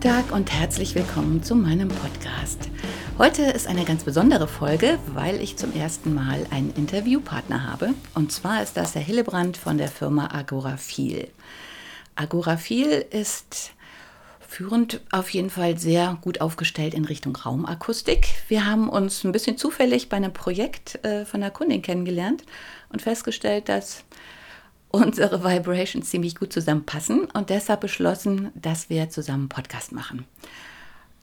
Guten Tag und herzlich willkommen zu meinem Podcast. Heute ist eine ganz besondere Folge, weil ich zum ersten Mal einen Interviewpartner habe. Und zwar ist das der Hillebrand von der Firma Agorafil. Agorafil ist führend auf jeden Fall sehr gut aufgestellt in Richtung Raumakustik. Wir haben uns ein bisschen zufällig bei einem Projekt äh, von einer Kundin kennengelernt und festgestellt, dass unsere Vibrations ziemlich gut zusammenpassen und deshalb beschlossen, dass wir zusammen Podcast machen.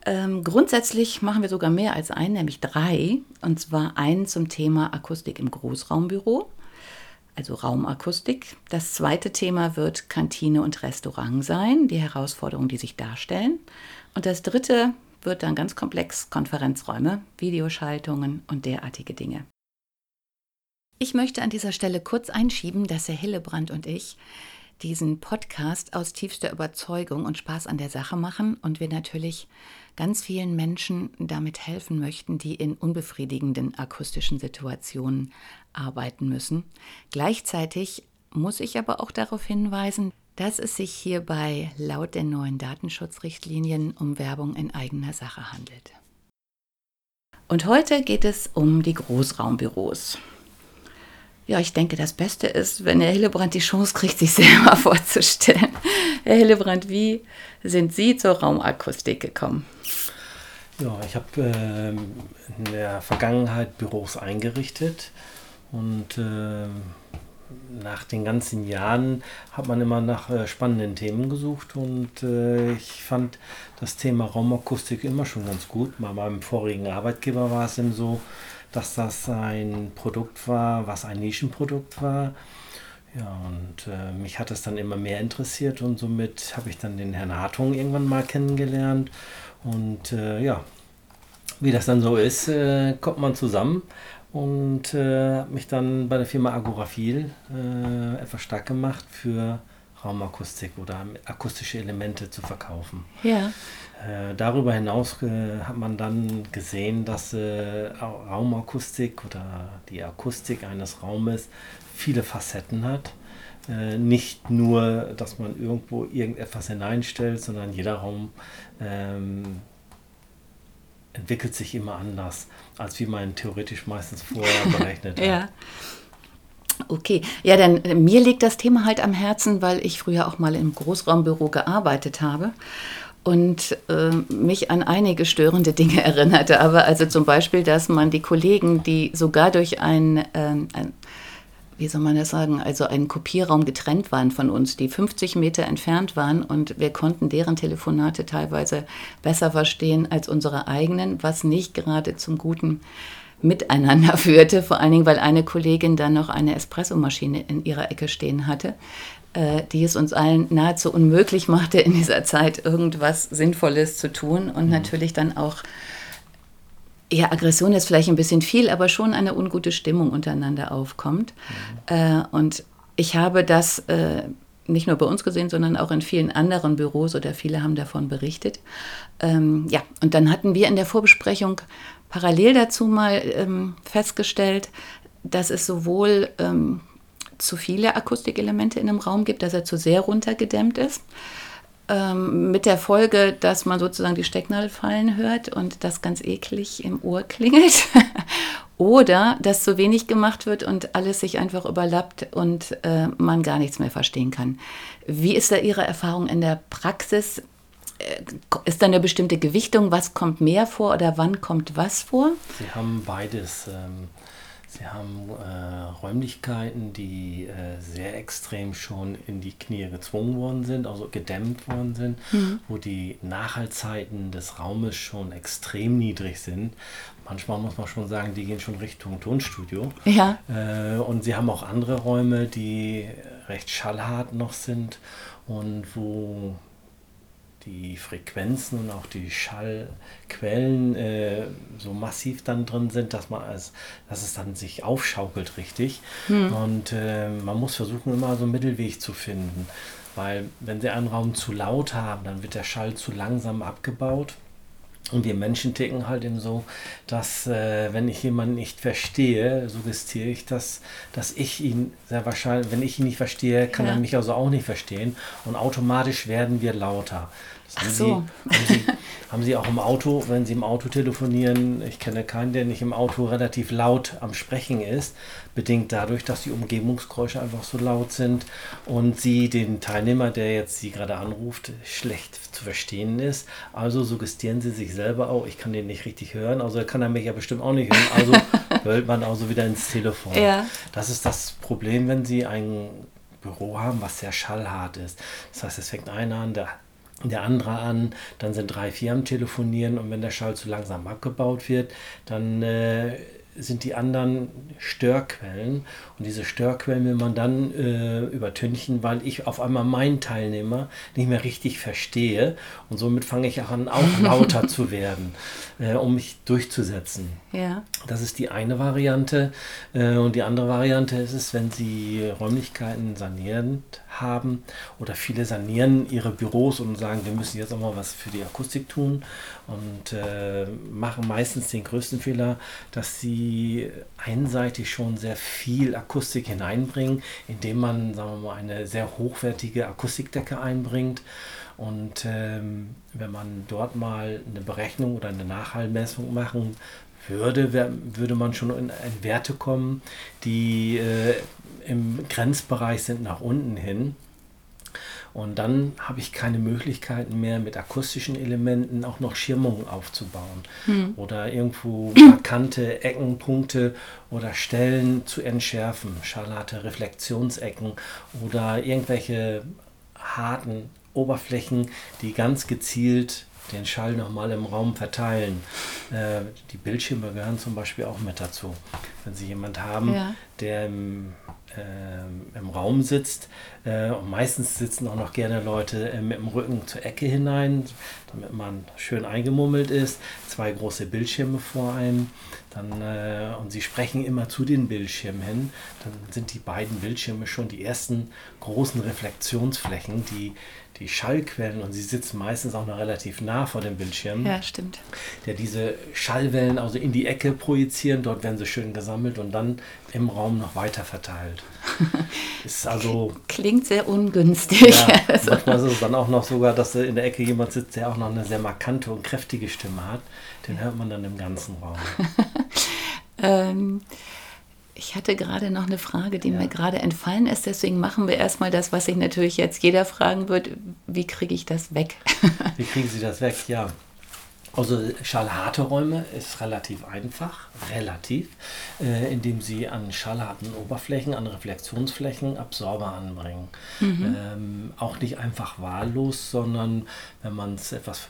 Ähm, grundsätzlich machen wir sogar mehr als einen, nämlich drei. Und zwar einen zum Thema Akustik im Großraumbüro, also Raumakustik. Das zweite Thema wird Kantine und Restaurant sein, die Herausforderungen, die sich darstellen. Und das dritte wird dann ganz komplex Konferenzräume, Videoschaltungen und derartige Dinge. Ich möchte an dieser Stelle kurz einschieben, dass Herr Hillebrand und ich diesen Podcast aus tiefster Überzeugung und Spaß an der Sache machen und wir natürlich ganz vielen Menschen damit helfen möchten, die in unbefriedigenden akustischen Situationen arbeiten müssen. Gleichzeitig muss ich aber auch darauf hinweisen, dass es sich hierbei laut den neuen Datenschutzrichtlinien um Werbung in eigener Sache handelt. Und heute geht es um die Großraumbüros. Ja, ich denke, das Beste ist, wenn Herr Hillebrand die Chance kriegt, sich selber vorzustellen. Herr Hillebrand, wie sind Sie zur Raumakustik gekommen? Ja, ich habe äh, in der Vergangenheit Büros eingerichtet und äh, nach den ganzen Jahren hat man immer nach äh, spannenden Themen gesucht und äh, ich fand das Thema Raumakustik immer schon ganz gut. Bei meinem vorigen Arbeitgeber war es eben so, dass das ein Produkt war, was ein Nischenprodukt war. Ja, und äh, mich hat es dann immer mehr interessiert und somit habe ich dann den Herrn Hartung irgendwann mal kennengelernt. Und äh, ja, wie das dann so ist, äh, kommt man zusammen und äh, habe mich dann bei der Firma Agorafil äh, etwas stark gemacht für Raumakustik oder akustische Elemente zu verkaufen. Ja. Äh, darüber hinaus äh, hat man dann gesehen, dass äh, Raumakustik oder die Akustik eines Raumes viele Facetten hat. Äh, nicht nur, dass man irgendwo irgendetwas hineinstellt, sondern jeder Raum ähm, entwickelt sich immer anders, als wie man theoretisch meistens vorher berechnet hat. ja. Okay, ja, dann äh, mir liegt das Thema halt am Herzen, weil ich früher auch mal im Großraumbüro gearbeitet habe und äh, mich an einige störende Dinge erinnerte. Aber also zum Beispiel, dass man die Kollegen, die sogar durch ein, äh, ein wie soll man das sagen, also einen Kopierraum getrennt waren von uns, die 50 Meter entfernt waren und wir konnten deren Telefonate teilweise besser verstehen als unsere eigenen, was nicht gerade zum guten Miteinander führte, vor allen Dingen, weil eine Kollegin dann noch eine Espressomaschine in ihrer Ecke stehen hatte, äh, die es uns allen nahezu unmöglich machte, in dieser Zeit irgendwas Sinnvolles zu tun und mhm. natürlich dann auch ja, Aggression ist vielleicht ein bisschen viel, aber schon eine ungute Stimmung untereinander aufkommt. Mhm. Äh, und ich habe das äh, nicht nur bei uns gesehen, sondern auch in vielen anderen Büros oder viele haben davon berichtet. Ähm, ja, und dann hatten wir in der Vorbesprechung parallel dazu mal ähm, festgestellt, dass es sowohl ähm, zu viele Akustikelemente in einem Raum gibt, dass er zu sehr runtergedämmt ist. Ähm, mit der Folge, dass man sozusagen die Stecknadel fallen hört und das ganz eklig im Ohr klingelt. Oder dass zu wenig gemacht wird und alles sich einfach überlappt und äh, man gar nichts mehr verstehen kann. Wie ist da Ihre Erfahrung in der Praxis? Äh, ist da eine bestimmte Gewichtung? Was kommt mehr vor oder wann kommt was vor? Sie haben beides. Ähm, Sie haben äh, Räumlichkeiten, die äh, sehr extrem schon in die Knie gezwungen worden sind, also gedämmt worden sind, mhm. wo die Nachhaltzeiten des Raumes schon extrem niedrig sind. Manchmal muss man schon sagen, die gehen schon Richtung Tonstudio. Ja. Äh, und Sie haben auch andere Räume, die recht schallhart noch sind und wo die Frequenzen und auch die Schallquellen äh, so massiv dann drin sind, dass man als, dass es dann sich aufschaukelt richtig. Hm. Und äh, man muss versuchen, immer so einen Mittelweg zu finden. Weil wenn Sie einen Raum zu laut haben, dann wird der Schall zu langsam abgebaut. Und wir Menschen ticken halt eben so, dass äh, wenn ich jemanden nicht verstehe, suggestiere ich, dass, dass ich ihn sehr wahrscheinlich, wenn ich ihn nicht verstehe, kann ja. er mich also auch nicht verstehen. Und automatisch werden wir lauter. Ach so. Sie, haben, Sie, haben, Sie, auch im Auto, wenn Sie im Auto telefonieren, ich kenne keinen, der nicht im Auto relativ laut am Sprechen ist, bedingt dadurch, dass die Umgebungsgeräusche einfach so laut sind und Sie den Teilnehmer, der jetzt Sie gerade anruft, schlecht zu verstehen ist. Also suggestieren Sie sich selber auch, ich kann den nicht richtig hören, also kann er mich ja bestimmt auch nicht hören, also hört man also wieder ins Telefon. Ja. Das ist das Problem, wenn Sie ein Büro haben, was sehr schallhart ist. Das heißt, es fängt einer an, der der andere an, dann sind drei, vier am Telefonieren und wenn der Schall zu langsam abgebaut wird, dann äh, sind die anderen Störquellen. Und diese Störquellen will man dann äh, übertünchen, weil ich auf einmal meinen Teilnehmer nicht mehr richtig verstehe. Und somit fange ich auch an, auch lauter zu werden, äh, um mich durchzusetzen. Ja. Das ist die eine Variante. Äh, und die andere Variante ist es, wenn Sie Räumlichkeiten sanierend haben oder viele sanieren ihre Büros und sagen, wir müssen jetzt auch mal was für die Akustik tun und äh, machen meistens den größten Fehler, dass sie einseitig schon sehr viel Akustik hineinbringen, indem man, sagen wir mal, eine sehr hochwertige Akustikdecke einbringt. Und ähm, wenn man dort mal eine Berechnung oder eine Nachhallmessung machen würde, würde man schon in, in Werte kommen, die äh, im Grenzbereich sind nach unten hin. Und dann habe ich keine Möglichkeiten mehr, mit akustischen Elementen auch noch Schirmungen aufzubauen hm. oder irgendwo markante Ecken, Punkte oder Stellen zu entschärfen, scharlate Reflexionsecken oder irgendwelche harten Oberflächen, die ganz gezielt den Schall nochmal im Raum verteilen. Äh, die Bildschirme gehören zum Beispiel auch mit dazu. Wenn Sie jemanden haben, ja. der im, äh, im Raum sitzt, äh, und meistens sitzen auch noch gerne Leute äh, mit dem Rücken zur Ecke hinein, damit man schön eingemummelt ist, zwei große Bildschirme vor einem, dann, äh, und Sie sprechen immer zu den Bildschirmen hin, dann sind die beiden Bildschirme schon die ersten großen Reflexionsflächen, die die Schallquellen, und sie sitzen meistens auch noch relativ nah vor dem Bildschirm. Ja, stimmt. Der diese Schallwellen also in die Ecke projizieren, dort werden sie schön gesammelt und dann im Raum noch weiter verteilt. Ist also, Klingt sehr ungünstig. Ja, also. Manchmal ist es dann auch noch sogar, dass in der Ecke jemand sitzt, der auch noch eine sehr markante und kräftige Stimme hat. Den hört man dann im ganzen Raum. ähm, ich hatte gerade noch eine Frage, die ja. mir gerade entfallen ist. Deswegen machen wir erstmal das, was sich natürlich jetzt jeder fragen wird. Wie kriege ich das weg? Wie kriegen Sie das weg? Ja. Also schallharte Räume ist relativ einfach, relativ, äh, indem Sie an schallharten Oberflächen, an Reflexionsflächen Absorber anbringen. Mhm. Ähm, auch nicht einfach wahllos, sondern wenn man es etwas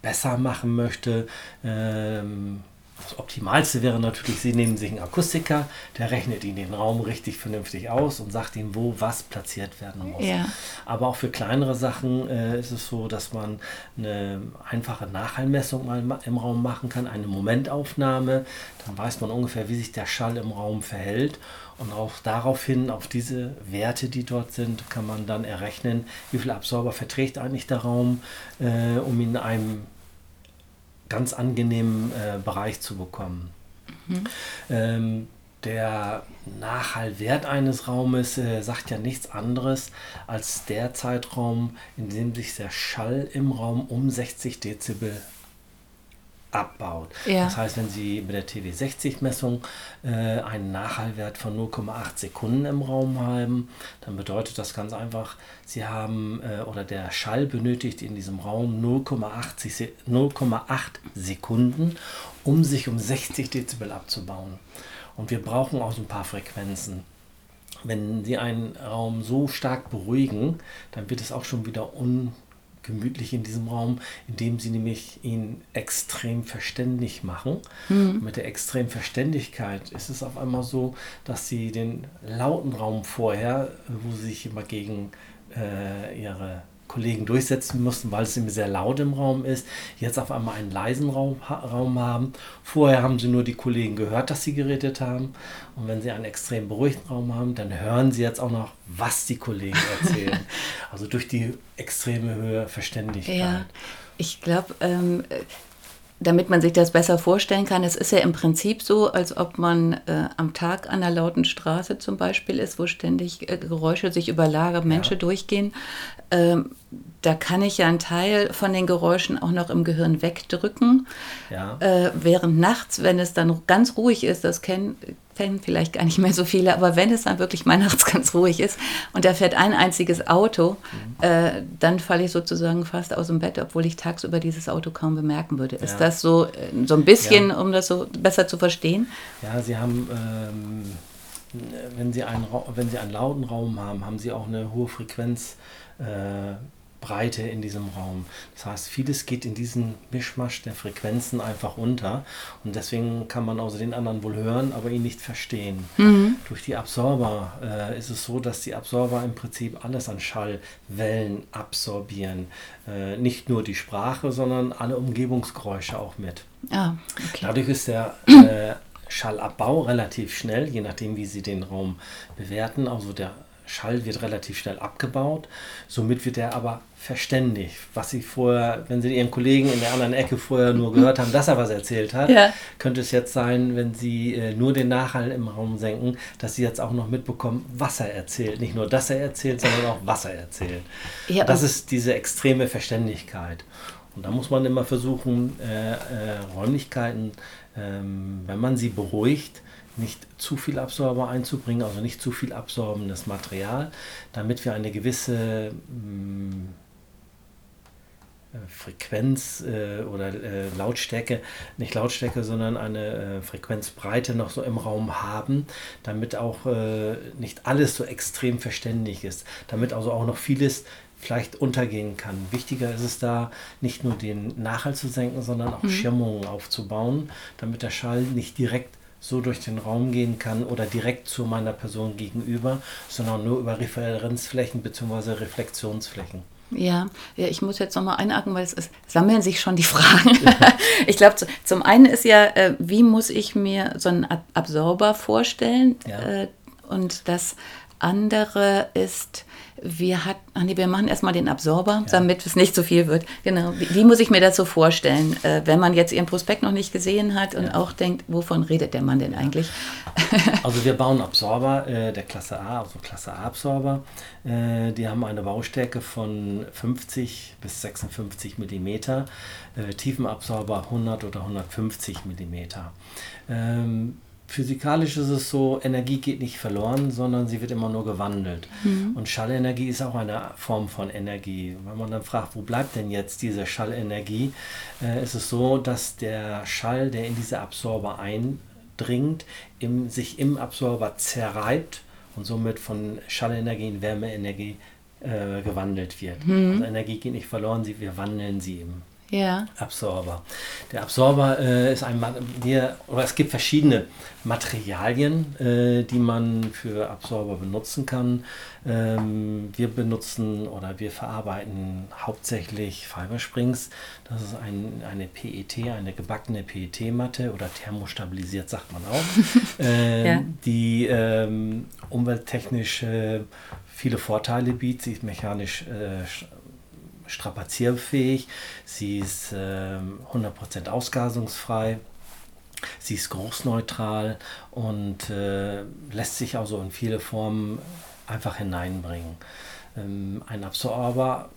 besser machen möchte, ähm, das Optimalste wäre natürlich, Sie nehmen sich einen Akustiker, der rechnet Ihnen den Raum richtig vernünftig aus und sagt Ihnen, wo was platziert werden muss. Ja. Aber auch für kleinere Sachen äh, ist es so, dass man eine einfache Nachhallmessung mal im Raum machen kann, eine Momentaufnahme. Dann weiß man ungefähr, wie sich der Schall im Raum verhält. Und auch daraufhin, auf diese Werte, die dort sind, kann man dann errechnen, wie viel Absorber verträgt eigentlich der Raum, äh, um ihn einem ganz angenehmen äh, Bereich zu bekommen. Mhm. Ähm, der Nachhallwert eines Raumes äh, sagt ja nichts anderes als der Zeitraum, in dem sich der Schall im Raum um 60 Dezibel abbaut. Ja. Das heißt, wenn Sie mit der TW60-Messung äh, einen Nachhallwert von 0,8 Sekunden im Raum haben, dann bedeutet das ganz einfach, Sie haben äh, oder der Schall benötigt in diesem Raum 0,8 Sekunden, um sich um 60 Dezibel abzubauen. Und wir brauchen auch so ein paar Frequenzen. Wenn Sie einen Raum so stark beruhigen, dann wird es auch schon wieder un gemütlich in diesem Raum, indem sie nämlich ihn extrem verständlich machen. Mhm. Mit der extremen Verständigkeit ist es auf einmal so, dass sie den lauten Raum vorher, wo sie sich immer gegen äh, ihre Kollegen durchsetzen mussten, weil es sehr laut im Raum ist, jetzt auf einmal einen leisen Raum, Raum haben. Vorher haben sie nur die Kollegen gehört, dass sie geredet haben. Und wenn sie einen extrem beruhigten Raum haben, dann hören sie jetzt auch noch, was die Kollegen erzählen. also durch die extreme Höhe Verständigkeit. Ja, ich glaube, ähm, damit man sich das besser vorstellen kann, es ist ja im Prinzip so, als ob man äh, am Tag an einer lauten Straße zum Beispiel ist, wo ständig äh, Geräusche sich überlagern, Menschen ja. durchgehen. Ähm, da kann ich ja einen Teil von den Geräuschen auch noch im Gehirn wegdrücken. Ja. Äh, während nachts, wenn es dann ganz ruhig ist, das kennen, kennen vielleicht gar nicht mehr so viele, aber wenn es dann wirklich mal nachts ganz ruhig ist und da fährt ein einziges Auto, mhm. äh, dann falle ich sozusagen fast aus dem Bett, obwohl ich tagsüber dieses Auto kaum bemerken würde. Ist das so, äh, so ein bisschen, ja. um das so besser zu verstehen? Ja, Sie haben. Ähm wenn Sie, einen, wenn Sie einen lauten Raum haben, haben Sie auch eine hohe Frequenz äh, Breite in diesem Raum. Das heißt, vieles geht in diesen Mischmasch der Frequenzen einfach unter und deswegen kann man außer den anderen wohl hören, aber ihn nicht verstehen. Mhm. Durch die Absorber äh, ist es so, dass die Absorber im Prinzip alles an Schallwellen absorbieren. Äh, nicht nur die Sprache, sondern alle Umgebungsgeräusche auch mit. Ah, okay. Dadurch ist der äh, Schallabbau relativ schnell, je nachdem, wie Sie den Raum bewerten. Also der Schall wird relativ schnell abgebaut. Somit wird er aber verständigt. Was Sie vorher, wenn Sie Ihren Kollegen in der anderen Ecke vorher nur gehört haben, dass er was erzählt hat, ja. könnte es jetzt sein, wenn Sie äh, nur den Nachhall im Raum senken, dass Sie jetzt auch noch mitbekommen, was er erzählt. Nicht nur, dass er erzählt, sondern auch, was er erzählt. Ja, das ist diese extreme Verständigkeit. Und da muss man immer versuchen, äh, äh, Räumlichkeiten, ähm, wenn man sie beruhigt, nicht zu viel Absorber einzubringen, also nicht zu viel absorbendes Material, damit wir eine gewisse mh, mm, äh, Frequenz äh, oder äh, Lautstärke, nicht Lautstärke, sondern eine äh, Frequenzbreite noch so im Raum haben, damit auch äh, nicht alles so extrem verständlich ist, damit also auch noch vieles vielleicht untergehen kann. Wichtiger ist es da, nicht nur den Nachhalt zu senken, sondern auch mhm. Schirmungen aufzubauen, damit der Schall nicht direkt so durch den Raum gehen kann oder direkt zu meiner Person gegenüber, sondern nur über Referenzflächen bzw. Reflexionsflächen. Ja, ja, ich muss jetzt nochmal einhaken, weil es, es, sammeln sich schon die Fragen. ich glaube, zum einen ist ja, äh, wie muss ich mir so einen Absorber vorstellen? Ja. Äh, und das andere ist, wir, hat, ach nee, wir machen erstmal den Absorber, ja. damit es nicht zu viel wird. Genau. Wie, wie, muss ich mir das so vorstellen, äh, wenn man jetzt Ihren Prospekt noch nicht gesehen hat und ja. auch denkt, wovon redet der Mann denn eigentlich? also wir bauen Absorber äh, der Klasse A, also Klasse A Absorber. Äh, die haben eine Baustärke von 50 bis 56 mm, äh, Tiefenabsorber 100 oder 150 mm. Ähm, physikalisch ist es so, Energie geht nicht verloren, sondern sie wird immer nur gewandelt. Mhm. Und Schallenergie ist auch eine Form von Energie. Wenn man dann fragt, wo bleibt denn jetzt diese Schallenergie, äh, ist es so, dass der Schall, der in diese Absorber eindringt, im, sich im Absorber zerreibt und somit von Schallenergie in Wärmeenergie äh, gewandelt wird. Mhm. Also Energie geht nicht verloren, sie, wir wandeln sie im ja. Absorber. Der Absorber äh, ist ein, wir, oder es gibt verschiedene Materialien, äh, die man für Absorber benutzen kann. Ähm, wir benutzen oder wir verarbeiten hauptsächlich Fibersprings. Das ist ein, eine PET, eine gebackene PET-Matte oder thermostabilisiert, sagt man auch, äh, ja. die ähm, umwelttechnisch viele Vorteile bietet. Sie ist mechanisch äh, strapazierfähig, sie ist äh, 100% ausgasungsfrei, sie ist geruchsneutral und äh, lässt sich also in viele Formen einfach hineinbringen. Ähm, ein Absorber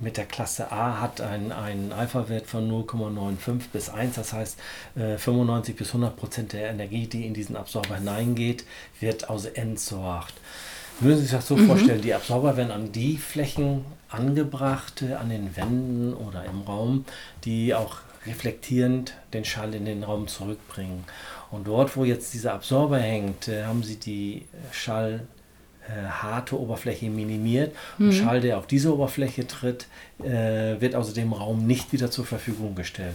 mit der Klasse A hat einen, einen Alpha-Wert von 0,95 bis 1, das heißt äh, 95 bis 100 Prozent der Energie, die in diesen Absorber hineingeht, wird also entsorgt. Müssen Sie sich das so mhm. vorstellen, die Absorber werden an die Flächen angebracht, an den Wänden oder im Raum, die auch reflektierend den Schall in den Raum zurückbringen. Und dort, wo jetzt dieser Absorber hängt, äh, haben Sie die Schall äh, harte Oberfläche minimiert. Und Schall, der auf diese Oberfläche tritt, äh, wird also dem Raum nicht wieder zur Verfügung gestellt.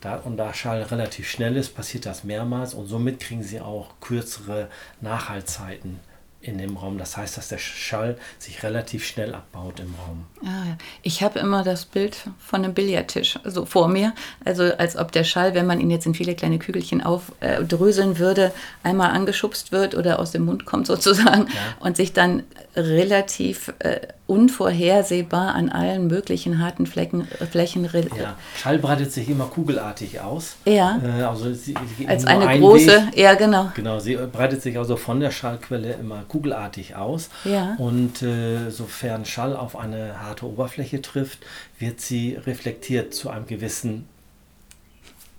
Da, und da Schall relativ schnell ist, passiert das mehrmals und somit kriegen Sie auch kürzere Nachhaltzeiten in dem Raum. Das heißt, dass der Schall sich relativ schnell abbaut im Raum. Ah, ja. Ich habe immer das Bild von einem Billardtisch so vor mir. Also als ob der Schall, wenn man ihn jetzt in viele kleine Kügelchen aufdröseln äh, würde, einmal angeschubst wird oder aus dem Mund kommt sozusagen ja. und sich dann relativ äh, unvorhersehbar an allen möglichen harten Flecken, äh, Flächen. Ja. Schall breitet sich immer kugelartig aus. Ja. Äh, also sie, Als eine große, Weg. ja genau. Genau, sie breitet sich also von der Schallquelle immer kugelartig aus. Ja. Und äh, sofern Schall auf eine harte Oberfläche trifft, wird sie reflektiert zu einem gewissen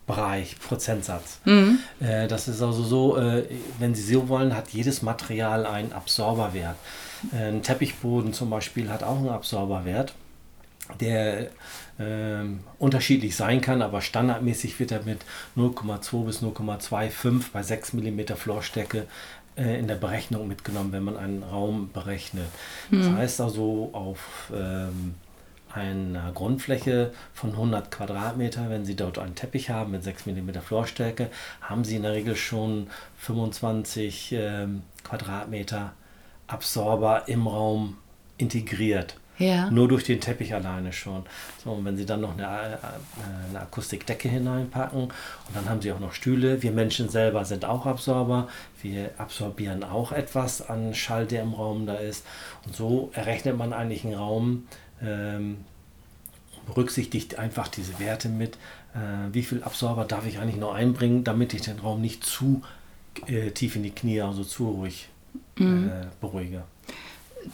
Bereich, Prozentsatz. Mhm. Äh, das ist also so, äh, wenn Sie so wollen, hat jedes Material einen Absorberwert. Äh, ein Teppichboden zum Beispiel hat auch einen Absorberwert, der ähm, unterschiedlich sein kann, aber standardmäßig wird er mit 0,2 bis 0,25 bei 6 mm Florstärke äh, in der Berechnung mitgenommen, wenn man einen Raum berechnet. Mhm. Das heißt also auf ähm, einer Grundfläche von 100 Quadratmeter, wenn Sie dort einen Teppich haben mit 6 mm Florstärke, haben Sie in der Regel schon 25 ähm, Quadratmeter Absorber im Raum integriert. Ja. Nur durch den Teppich alleine schon. So, und wenn Sie dann noch eine, äh, eine Akustikdecke hineinpacken und dann haben Sie auch noch Stühle. Wir Menschen selber sind auch Absorber. Wir absorbieren auch etwas an Schall, der im Raum da ist. Und so errechnet man eigentlich einen Raum, ähm, berücksichtigt einfach diese Werte mit. Äh, wie viel Absorber darf ich eigentlich noch einbringen, damit ich den Raum nicht zu äh, tief in die Knie, also zu ruhig mhm. äh, beruhige.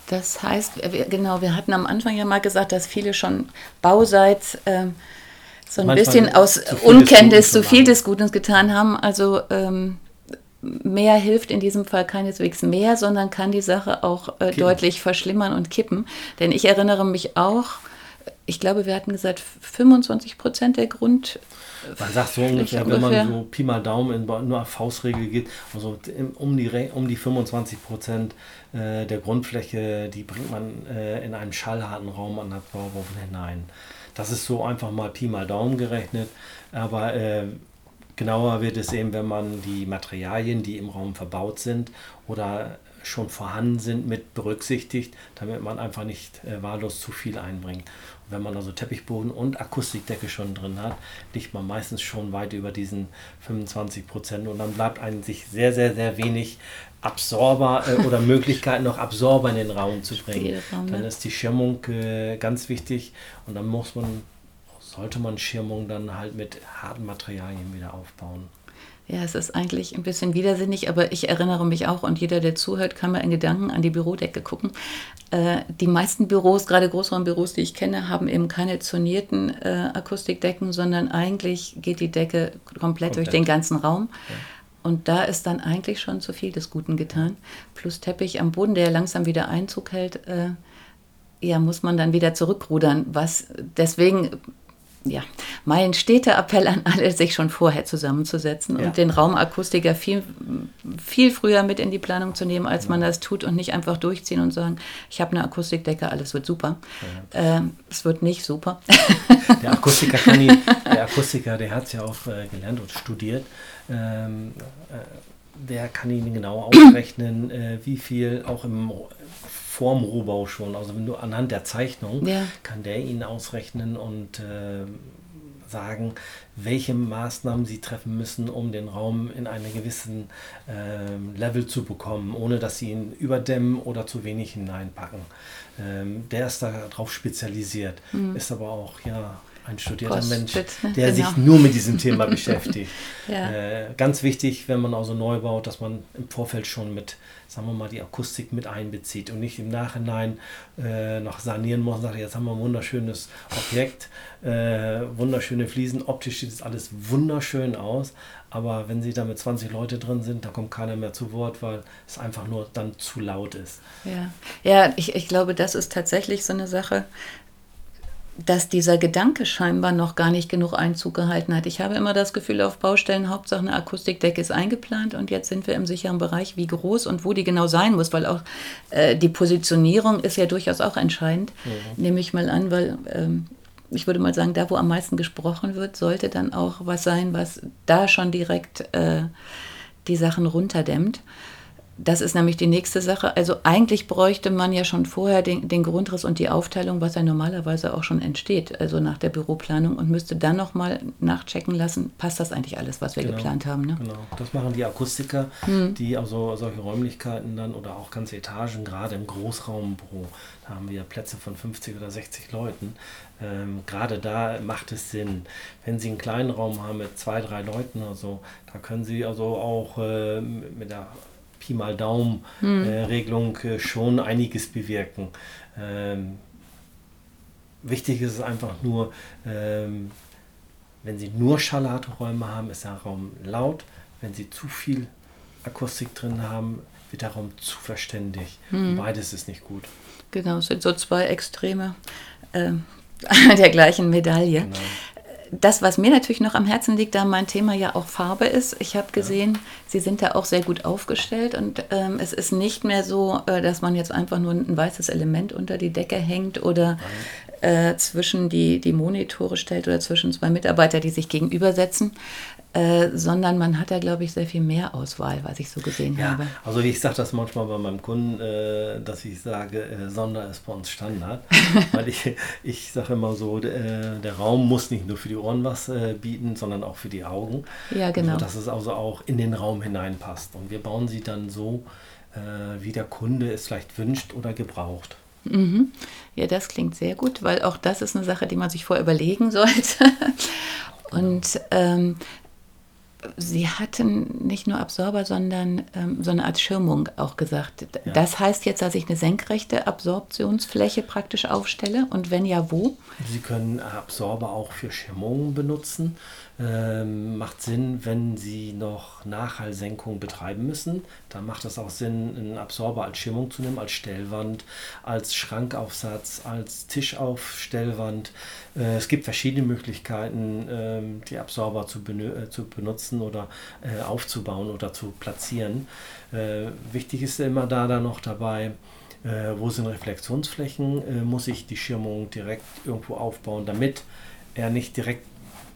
Das heißt, genau, wir hatten am Anfang ja mal gesagt, dass viele schon bauseits äh, so ein Manchmal bisschen aus Unkenntnis zu viel des Guten getan haben. Also ähm, mehr hilft in diesem Fall keineswegs mehr, sondern kann die Sache auch äh, deutlich verschlimmern und kippen. Denn ich erinnere mich auch, ich glaube, wir hatten gesagt, 25 Prozent der Grund. Man sagt so ungefähr, wenn man so Pi mal Daumen in nur auf Faustregel geht, also um die, um die 25 Prozent äh, der Grundfläche, die bringt man äh, in einen schallharten Raum an der Bauwochen hinein. Das ist so einfach mal Pi mal Daumen gerechnet, aber äh, genauer wird es eben, wenn man die Materialien, die im Raum verbaut sind oder schon vorhanden sind, mit berücksichtigt, damit man einfach nicht äh, wahllos zu viel einbringt. Wenn man also Teppichboden und Akustikdecke schon drin hat, liegt man meistens schon weit über diesen 25 Prozent. Und dann bleibt eigentlich sehr, sehr, sehr wenig Absorber äh, oder Möglichkeit noch Absorber in den Raum zu bringen. Dann ist die Schirmung äh, ganz wichtig. Und dann muss man, sollte man Schirmung dann halt mit harten Materialien wieder aufbauen. Ja, es ist eigentlich ein bisschen widersinnig, aber ich erinnere mich auch und jeder, der zuhört, kann mal in Gedanken an die Bürodecke gucken. Äh, die meisten Büros, gerade Großraumbüros, die ich kenne, haben eben keine zonierten äh, Akustikdecken, sondern eigentlich geht die Decke komplett, komplett. durch den ganzen Raum. Ja. Und da ist dann eigentlich schon zu viel des Guten getan. Plus Teppich am Boden, der langsam wieder Einzug hält, äh, ja, muss man dann wieder zurückrudern. Was deswegen ja, mein steter Appell an alle, sich schon vorher zusammenzusetzen ja. und den Raumakustiker viel, viel früher mit in die Planung zu nehmen, als ja. man das tut und nicht einfach durchziehen und sagen, ich habe eine Akustikdecke, alles wird super. Ja. Äh, es wird nicht super. Der Akustiker, kann die, der, Akustiker der hat es ja auch äh, gelernt und studiert. Ähm, äh, der kann Ihnen genau ausrechnen, äh, wie viel auch im vorm Rohbau schon. Also wenn du anhand der Zeichnung ja. kann der Ihnen ausrechnen und äh, sagen, welche Maßnahmen Sie treffen müssen, um den Raum in einen gewissen äh, Level zu bekommen, ohne dass Sie ihn überdämmen oder zu wenig hineinpacken. Ähm, der ist darauf spezialisiert, mhm. ist aber auch ja ein studierter Kostet, Mensch, der genau. sich nur mit diesem Thema beschäftigt. ja. äh, ganz wichtig, wenn man also neu baut, dass man im Vorfeld schon mit sagen wir mal, die Akustik mit einbezieht und nicht im Nachhinein äh, noch sanieren muss und sagt, jetzt haben wir ein wunderschönes Objekt, äh, wunderschöne Fliesen, optisch sieht es alles wunderschön aus, aber wenn sie da mit 20 Leute drin sind, da kommt keiner mehr zu Wort, weil es einfach nur dann zu laut ist. Ja, ja ich, ich glaube, das ist tatsächlich so eine Sache, dass dieser Gedanke scheinbar noch gar nicht genug Einzug gehalten hat. Ich habe immer das Gefühl, auf Baustellen Hauptsache eine Akustikdecke ist eingeplant und jetzt sind wir im sicheren Bereich, wie groß und wo die genau sein muss, weil auch äh, die Positionierung ist ja durchaus auch entscheidend, mhm. nehme ich mal an, weil ähm, ich würde mal sagen, da wo am meisten gesprochen wird, sollte dann auch was sein, was da schon direkt äh, die Sachen runterdämmt. Das ist nämlich die nächste Sache. Also eigentlich bräuchte man ja schon vorher den, den, Grundriss und die Aufteilung, was ja normalerweise auch schon entsteht, also nach der Büroplanung und müsste dann nochmal nachchecken lassen, passt das eigentlich alles, was wir genau, geplant haben. Ne? Genau, das machen die Akustiker, hm. die also solche Räumlichkeiten dann oder auch ganze Etagen, gerade im Großraumbüro, da haben wir Plätze von 50 oder 60 Leuten. Ähm, gerade da macht es Sinn. Wenn Sie einen kleinen Raum haben mit zwei, drei Leuten oder so, da können Sie also auch äh, mit der Pi mal Daumen hm. äh, Regelung äh, schon einiges bewirken. Ähm, wichtig ist es einfach nur, ähm, wenn Sie nur Schallatoräume haben, ist der Raum laut. Wenn Sie zu viel Akustik drin haben, wird der Raum zu verständig. Hm. Beides ist nicht gut. Genau, es sind so zwei Extreme äh, der gleichen Medaille. Genau das, was mir natürlich noch am Herzen liegt, da mein Thema ja auch Farbe ist. Ich habe gesehen, ja. Sie sind da auch sehr gut aufgestellt und ähm, es ist nicht mehr so, äh, dass man jetzt einfach nur ein weißes Element unter die Decke hängt oder äh, zwischen die, die Monitore stellt oder zwischen zwei Mitarbeiter, die sich gegenübersetzen, äh, sondern man hat da, glaube ich, sehr viel mehr Auswahl, was ich so gesehen ja, habe. Also ich sage das manchmal bei meinem Kunden, äh, dass ich sage, äh, Sonder ist bei uns Standard, weil ich, ich sage immer so, äh, der Raum muss nicht nur für die Ohren was äh, bieten, sondern auch für die Augen. Ja, genau. dass es also auch in den Raum hineinpasst. Und wir bauen sie dann so, wie der Kunde es vielleicht wünscht oder gebraucht. Mhm. Ja, das klingt sehr gut, weil auch das ist eine Sache, die man sich vorher überlegen sollte. Und ähm, Sie hatten nicht nur Absorber, sondern ähm, so eine Art Schirmung auch gesagt. Ja. Das heißt jetzt, dass ich eine senkrechte Absorptionsfläche praktisch aufstelle und wenn ja, wo? Sie können Absorber auch für Schirmungen benutzen. Ähm, macht Sinn, wenn Sie noch Nachhallsenkung betreiben müssen. Da macht es auch Sinn, einen Absorber als Schirmung zu nehmen, als Stellwand, als Schrankaufsatz, als Tischaufstellwand. Äh, es gibt verschiedene Möglichkeiten, ähm, die Absorber zu, äh, zu benutzen oder äh, aufzubauen oder zu platzieren. Äh, wichtig ist immer da dann noch dabei, äh, wo sind Reflexionsflächen, äh, muss ich die Schirmung direkt irgendwo aufbauen, damit er nicht direkt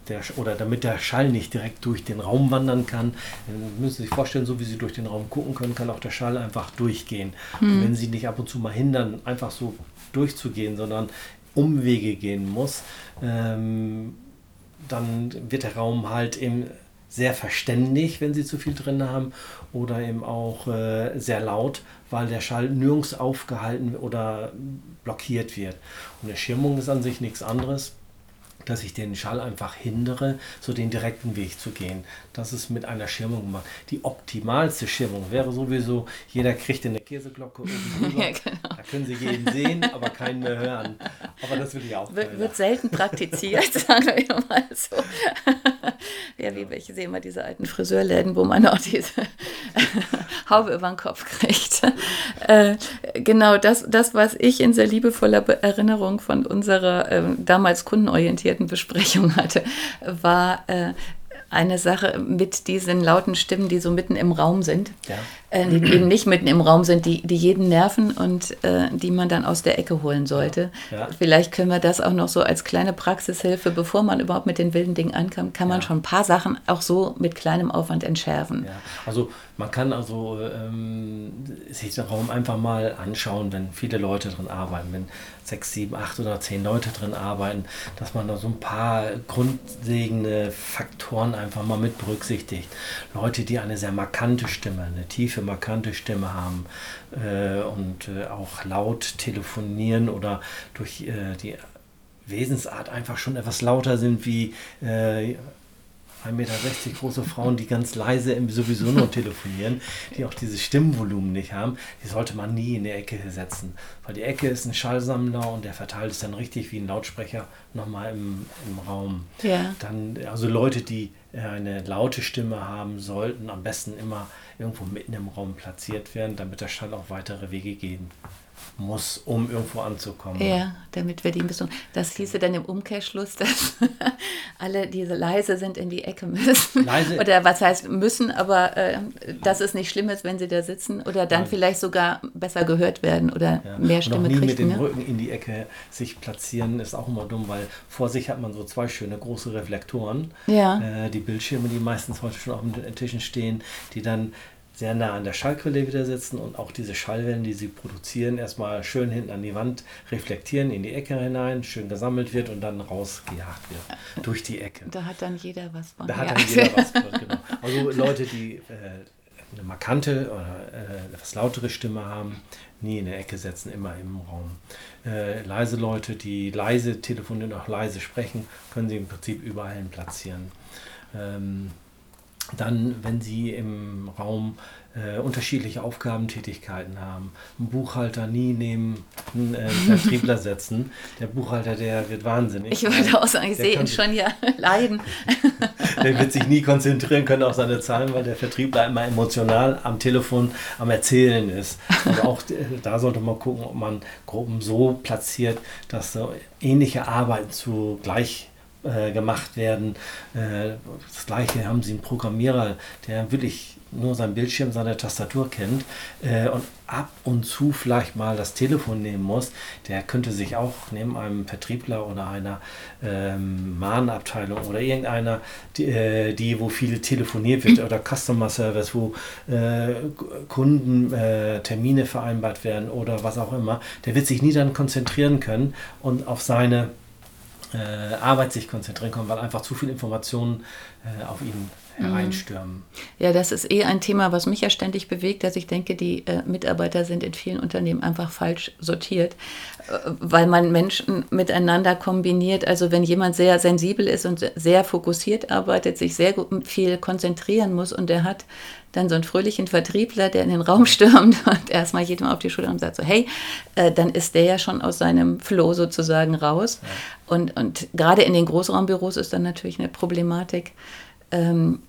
der, oder damit der Schall nicht direkt durch den Raum wandern kann, dann müssen Sie sich vorstellen, so wie Sie durch den Raum gucken können, kann auch der Schall einfach durchgehen. Hm. Und wenn Sie nicht ab und zu mal hindern, einfach so durchzugehen, sondern Umwege gehen muss, ähm, dann wird der Raum halt eben sehr verständig, wenn Sie zu viel drin haben, oder eben auch äh, sehr laut, weil der Schall nirgends aufgehalten oder blockiert wird. Und eine Schirmung ist an sich nichts anderes dass ich den Schall einfach hindere, so den direkten Weg zu gehen. Das ist mit einer Schirmung gemacht. Die optimalste Schirmung wäre sowieso, jeder kriegt eine Käseglocke oben drüber. ja, genau. Da können Sie jeden sehen, aber keinen mehr hören. Aber das will ich auch. Wird, wird selten praktiziert, sagen wir mal so. ja, wie ich sehe immer diese alten Friseurläden, wo man auch diese Haube über den Kopf kriegt. Äh, genau, das, das, was ich in sehr liebevoller Erinnerung von unserer äh, damals kundenorientierten Besprechung hatte, war äh, eine Sache mit diesen lauten Stimmen, die so mitten im Raum sind, ja. äh, die eben nicht mitten im Raum sind, die, die jeden nerven und äh, die man dann aus der Ecke holen sollte. Ja. Vielleicht können wir das auch noch so als kleine Praxishilfe, bevor man überhaupt mit den wilden Dingen ankam, kann man schon ein paar Sachen auch so mit kleinem Aufwand entschärfen. Also man kann also ähm, sich den Raum einfach mal anschauen, wenn viele Leute drin arbeiten, wenn sechs, sieben, acht oder zehn Leute drin arbeiten, dass man da so ein paar grundlegende Faktoren einfach mal mit berücksichtigt. Leute, die eine sehr markante Stimme, eine tiefe, markante Stimme haben äh, und äh, auch laut telefonieren oder durch äh, die Wesensart einfach schon etwas lauter sind wie äh, 1,60 Meter große Frauen, die ganz leise sowieso nur telefonieren, die auch dieses Stimmvolumen nicht haben, die sollte man nie in die Ecke setzen. Weil die Ecke ist ein Schallsammler und der verteilt es dann richtig wie ein Lautsprecher nochmal im, im Raum. Ja. Dann, also Leute, die eine laute Stimme haben, sollten am besten immer irgendwo mitten im Raum platziert werden, damit der Schall auch weitere Wege gehen muss, um irgendwo anzukommen. Ja, damit wir die bisschen. Das hieße dann im Umkehrschluss, dass alle, die leise sind, in die Ecke müssen. Leise. Oder was heißt müssen, aber äh, dass es nicht schlimm ist, wenn sie da sitzen. Oder dann Nein. vielleicht sogar besser gehört werden oder ja. mehr Stimme kriegen, mit dem ne? Rücken in die Ecke sich platzieren, ist auch immer dumm, weil vor sich hat man so zwei schöne große Reflektoren. Ja. Äh, die Bildschirme, die meistens heute schon auf den Tischen stehen, die dann sehr nah an der Schallquelle wieder sitzen und auch diese Schallwellen, die sie produzieren, erstmal schön hinten an die Wand reflektieren, in die Ecke hinein, schön gesammelt wird und dann rausgejagt wird durch die Ecke. Da hat dann jeder was von. Da hat dann jeder was von, genau. Also Leute, die äh, eine markante oder äh, etwas lautere Stimme haben, nie in der Ecke setzen, immer im Raum. Äh, leise Leute, die leise telefonieren, auch leise sprechen, können sie im Prinzip überall platzieren. Ähm, dann, wenn Sie im Raum äh, unterschiedliche Aufgabentätigkeiten haben. Ein Buchhalter nie neben einen äh, Vertriebler setzen. Der Buchhalter, der wird wahnsinnig. Ich würde auch sagen, ich sehe ihn schon ja leiden. der wird sich nie konzentrieren können auf seine Zahlen, weil der Vertriebler immer emotional am Telefon am Erzählen ist. Und auch äh, da sollte man gucken, ob man Gruppen so platziert, dass so ähnliche Arbeiten zugleich äh, gemacht werden. Äh, das gleiche haben sie einen Programmierer, der wirklich nur seinen Bildschirm, seine Tastatur kennt äh, und ab und zu vielleicht mal das Telefon nehmen muss, der könnte sich auch neben einem Vertriebler oder einer ähm, Mahnabteilung oder irgendeiner, die, äh, die, wo viel telefoniert wird oder Customer Service, wo äh, Kunden äh, Termine vereinbart werden oder was auch immer, der wird sich nie dann konzentrieren können und auf seine Arbeit sich konzentrieren können, weil einfach zu viele Informationen äh, auf ihn hereinstürmen. Ja, das ist eh ein Thema, was mich ja ständig bewegt, dass ich denke, die äh, Mitarbeiter sind in vielen Unternehmen einfach falsch sortiert, äh, weil man Menschen miteinander kombiniert. Also wenn jemand sehr sensibel ist und sehr fokussiert arbeitet, sich sehr viel konzentrieren muss und der hat dann so einen fröhlichen Vertriebler, der in den Raum stürmt und erstmal jedem auf die Schulter und sagt so, hey, äh, dann ist der ja schon aus seinem Flow sozusagen raus. Ja. Und, und gerade in den Großraumbüros ist dann natürlich eine Problematik, ähm,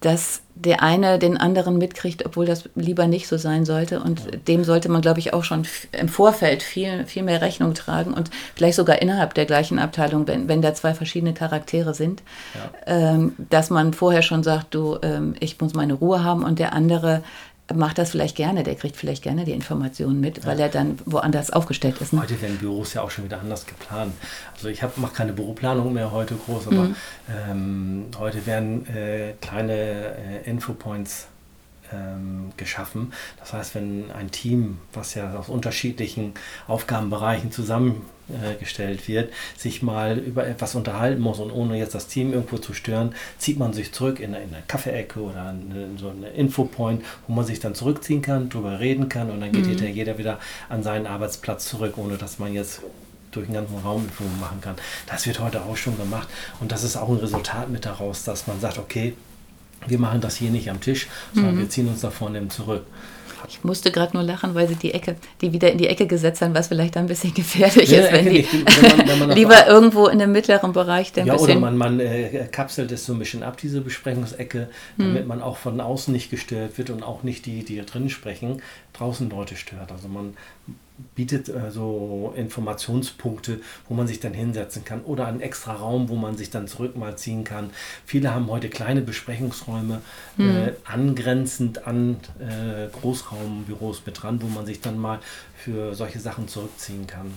dass der eine den anderen mitkriegt, obwohl das lieber nicht so sein sollte. Und dem sollte man, glaube ich, auch schon im Vorfeld viel, viel mehr Rechnung tragen und vielleicht sogar innerhalb der gleichen Abteilung, wenn, wenn da zwei verschiedene Charaktere sind, ja. ähm, dass man vorher schon sagt, du, ähm, ich muss meine Ruhe haben und der andere macht das vielleicht gerne, der kriegt vielleicht gerne die Informationen mit, ja. weil er dann woanders aufgestellt ist. Ne? Heute werden Büros ja auch schon wieder anders geplant. Also ich mache keine Büroplanung mehr heute groß, aber mhm. ähm, heute werden äh, kleine äh, Infopoints ähm, geschaffen. Das heißt, wenn ein Team, was ja aus unterschiedlichen Aufgabenbereichen zusammengestellt wird, sich mal über etwas unterhalten muss und ohne jetzt das Team irgendwo zu stören, zieht man sich zurück in eine, in eine Kaffeeecke oder in so eine Infopoint, wo man sich dann zurückziehen kann, darüber reden kann und dann geht mhm. jeder wieder an seinen Arbeitsplatz zurück, ohne dass man jetzt durch den ganzen Raum machen kann. Das wird heute auch schon gemacht und das ist auch ein Resultat mit daraus, dass man sagt, okay, wir machen das hier nicht am Tisch, sondern mhm. wir ziehen uns da vorne zurück. Ich musste gerade nur lachen, weil sie die Ecke, die wieder in die Ecke gesetzt haben, was vielleicht ein bisschen gefährlich ja, ist, wenn die wenn man, wenn man lieber irgendwo in dem mittleren Bereich der Ja, oder man, man äh, kapselt es so ein bisschen ab, diese Besprechungsecke, damit hm. man auch von außen nicht gestört wird und auch nicht die, die drin sprechen, draußen Leute stört. Also man bietet äh, so Informationspunkte, wo man sich dann hinsetzen kann oder einen extra Raum, wo man sich dann zurück mal ziehen kann. Viele haben heute kleine Besprechungsräume mhm. äh, angrenzend an äh, Großraumbüros mit dran, wo man sich dann mal für solche Sachen zurückziehen kann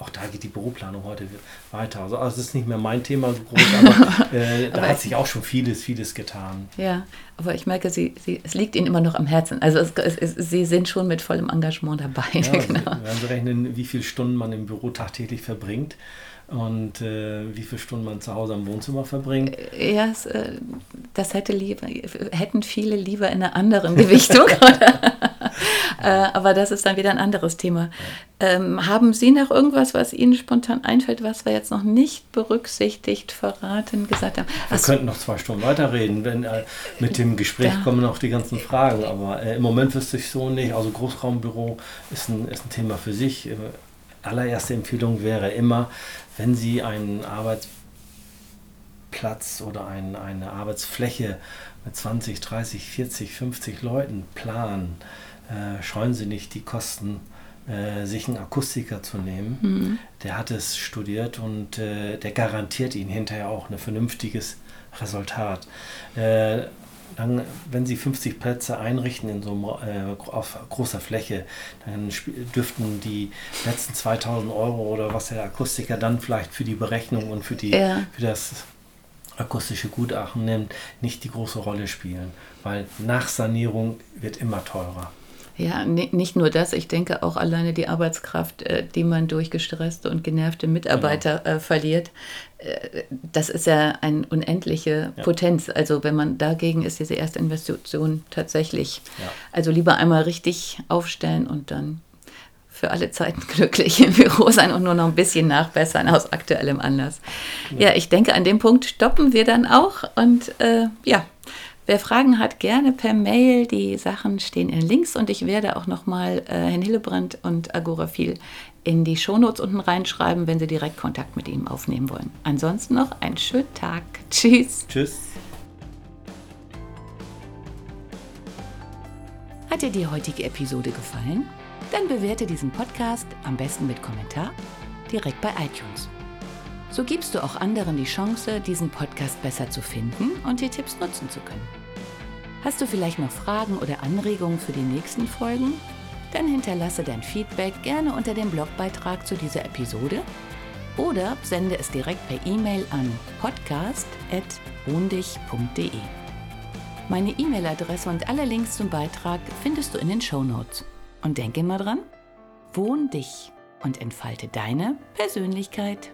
auch da geht die Büroplanung heute weiter. Also, also das ist nicht mehr mein Thema so groß, aber, äh, da aber hat sich auch schon vieles, vieles getan. Ja, aber ich merke, sie, sie, es liegt Ihnen immer noch am Herzen. Also es, es, es, Sie sind schon mit vollem Engagement dabei. Ja, genau. Wenn Sie rechnen, wie viele Stunden man im Büro tagtäglich verbringt und äh, wie viele Stunden man zu Hause am Wohnzimmer verbringt. Äh, ja, es, äh, das hätte lieber, hätten viele lieber in einer anderen Gewichtung. äh, aber das ist dann wieder ein anderes Thema. Ähm, haben Sie noch irgendwas, was Ihnen spontan einfällt, was wir jetzt noch nicht berücksichtigt, verraten, gesagt haben? Wir Ach, könnten noch zwei Stunden weiterreden. Wenn, äh, mit dem Gespräch da. kommen noch die ganzen Fragen. Aber äh, im Moment wüsste ich so nicht. Also Großraumbüro ist ein, ist ein Thema für sich allererste Empfehlung wäre immer, wenn Sie einen Arbeitsplatz oder ein, eine Arbeitsfläche mit 20, 30, 40, 50 Leuten planen, äh, scheuen Sie nicht die Kosten, äh, sich einen Akustiker zu nehmen. Mhm. Der hat es studiert und äh, der garantiert Ihnen hinterher auch ein vernünftiges Resultat. Äh, dann, wenn Sie 50 Plätze einrichten in so einem, äh, auf großer Fläche, dann dürften die letzten 2000 Euro oder was der Akustiker dann vielleicht für die Berechnung und für, die, Ja. für das akustische Gutachten nimmt, nicht die große Rolle spielen, weil Nachsanierung wird immer teurer. Ja, ni- nicht nur das, ich denke auch alleine die Arbeitskraft, äh, die man durch gestresste und genervte Mitarbeiter äh, verliert, äh, das ist ja eine unendliche Ja. Potenz. Also wenn man dagegen ist, diese erste Investition tatsächlich. Ja. Also lieber einmal richtig aufstellen und dann für alle Zeiten glücklich im Büro sein und nur noch ein bisschen nachbessern aus aktuellem Anlass. Ja, ich denke, an dem Punkt stoppen wir dann auch. Und äh, ja, wer Fragen hat, gerne per Mail. Die Sachen stehen in Links und ich werde auch nochmal äh, Herrn Hillebrand und Agorafil in die Shownotes unten reinschreiben, wenn Sie direkt Kontakt mit ihm aufnehmen wollen. Ansonsten noch einen schönen Tag. Tschüss. Tschüss. Hat dir die heutige Episode gefallen? Dann bewerte diesen Podcast am besten mit Kommentar direkt bei iTunes. So gibst du auch anderen die Chance, diesen Podcast besser zu finden und die Tipps nutzen zu können. Hast du vielleicht noch Fragen oder Anregungen für die nächsten Folgen? Dann hinterlasse dein Feedback gerne unter dem Blogbeitrag zu dieser Episode oder sende es direkt per E-Mail an podcast.wohndich.de. Meine E-Mail-Adresse und alle Links zum Beitrag findest du in den Show Notes. Und denke immer dran, wohn dich und entfalte deine Persönlichkeit.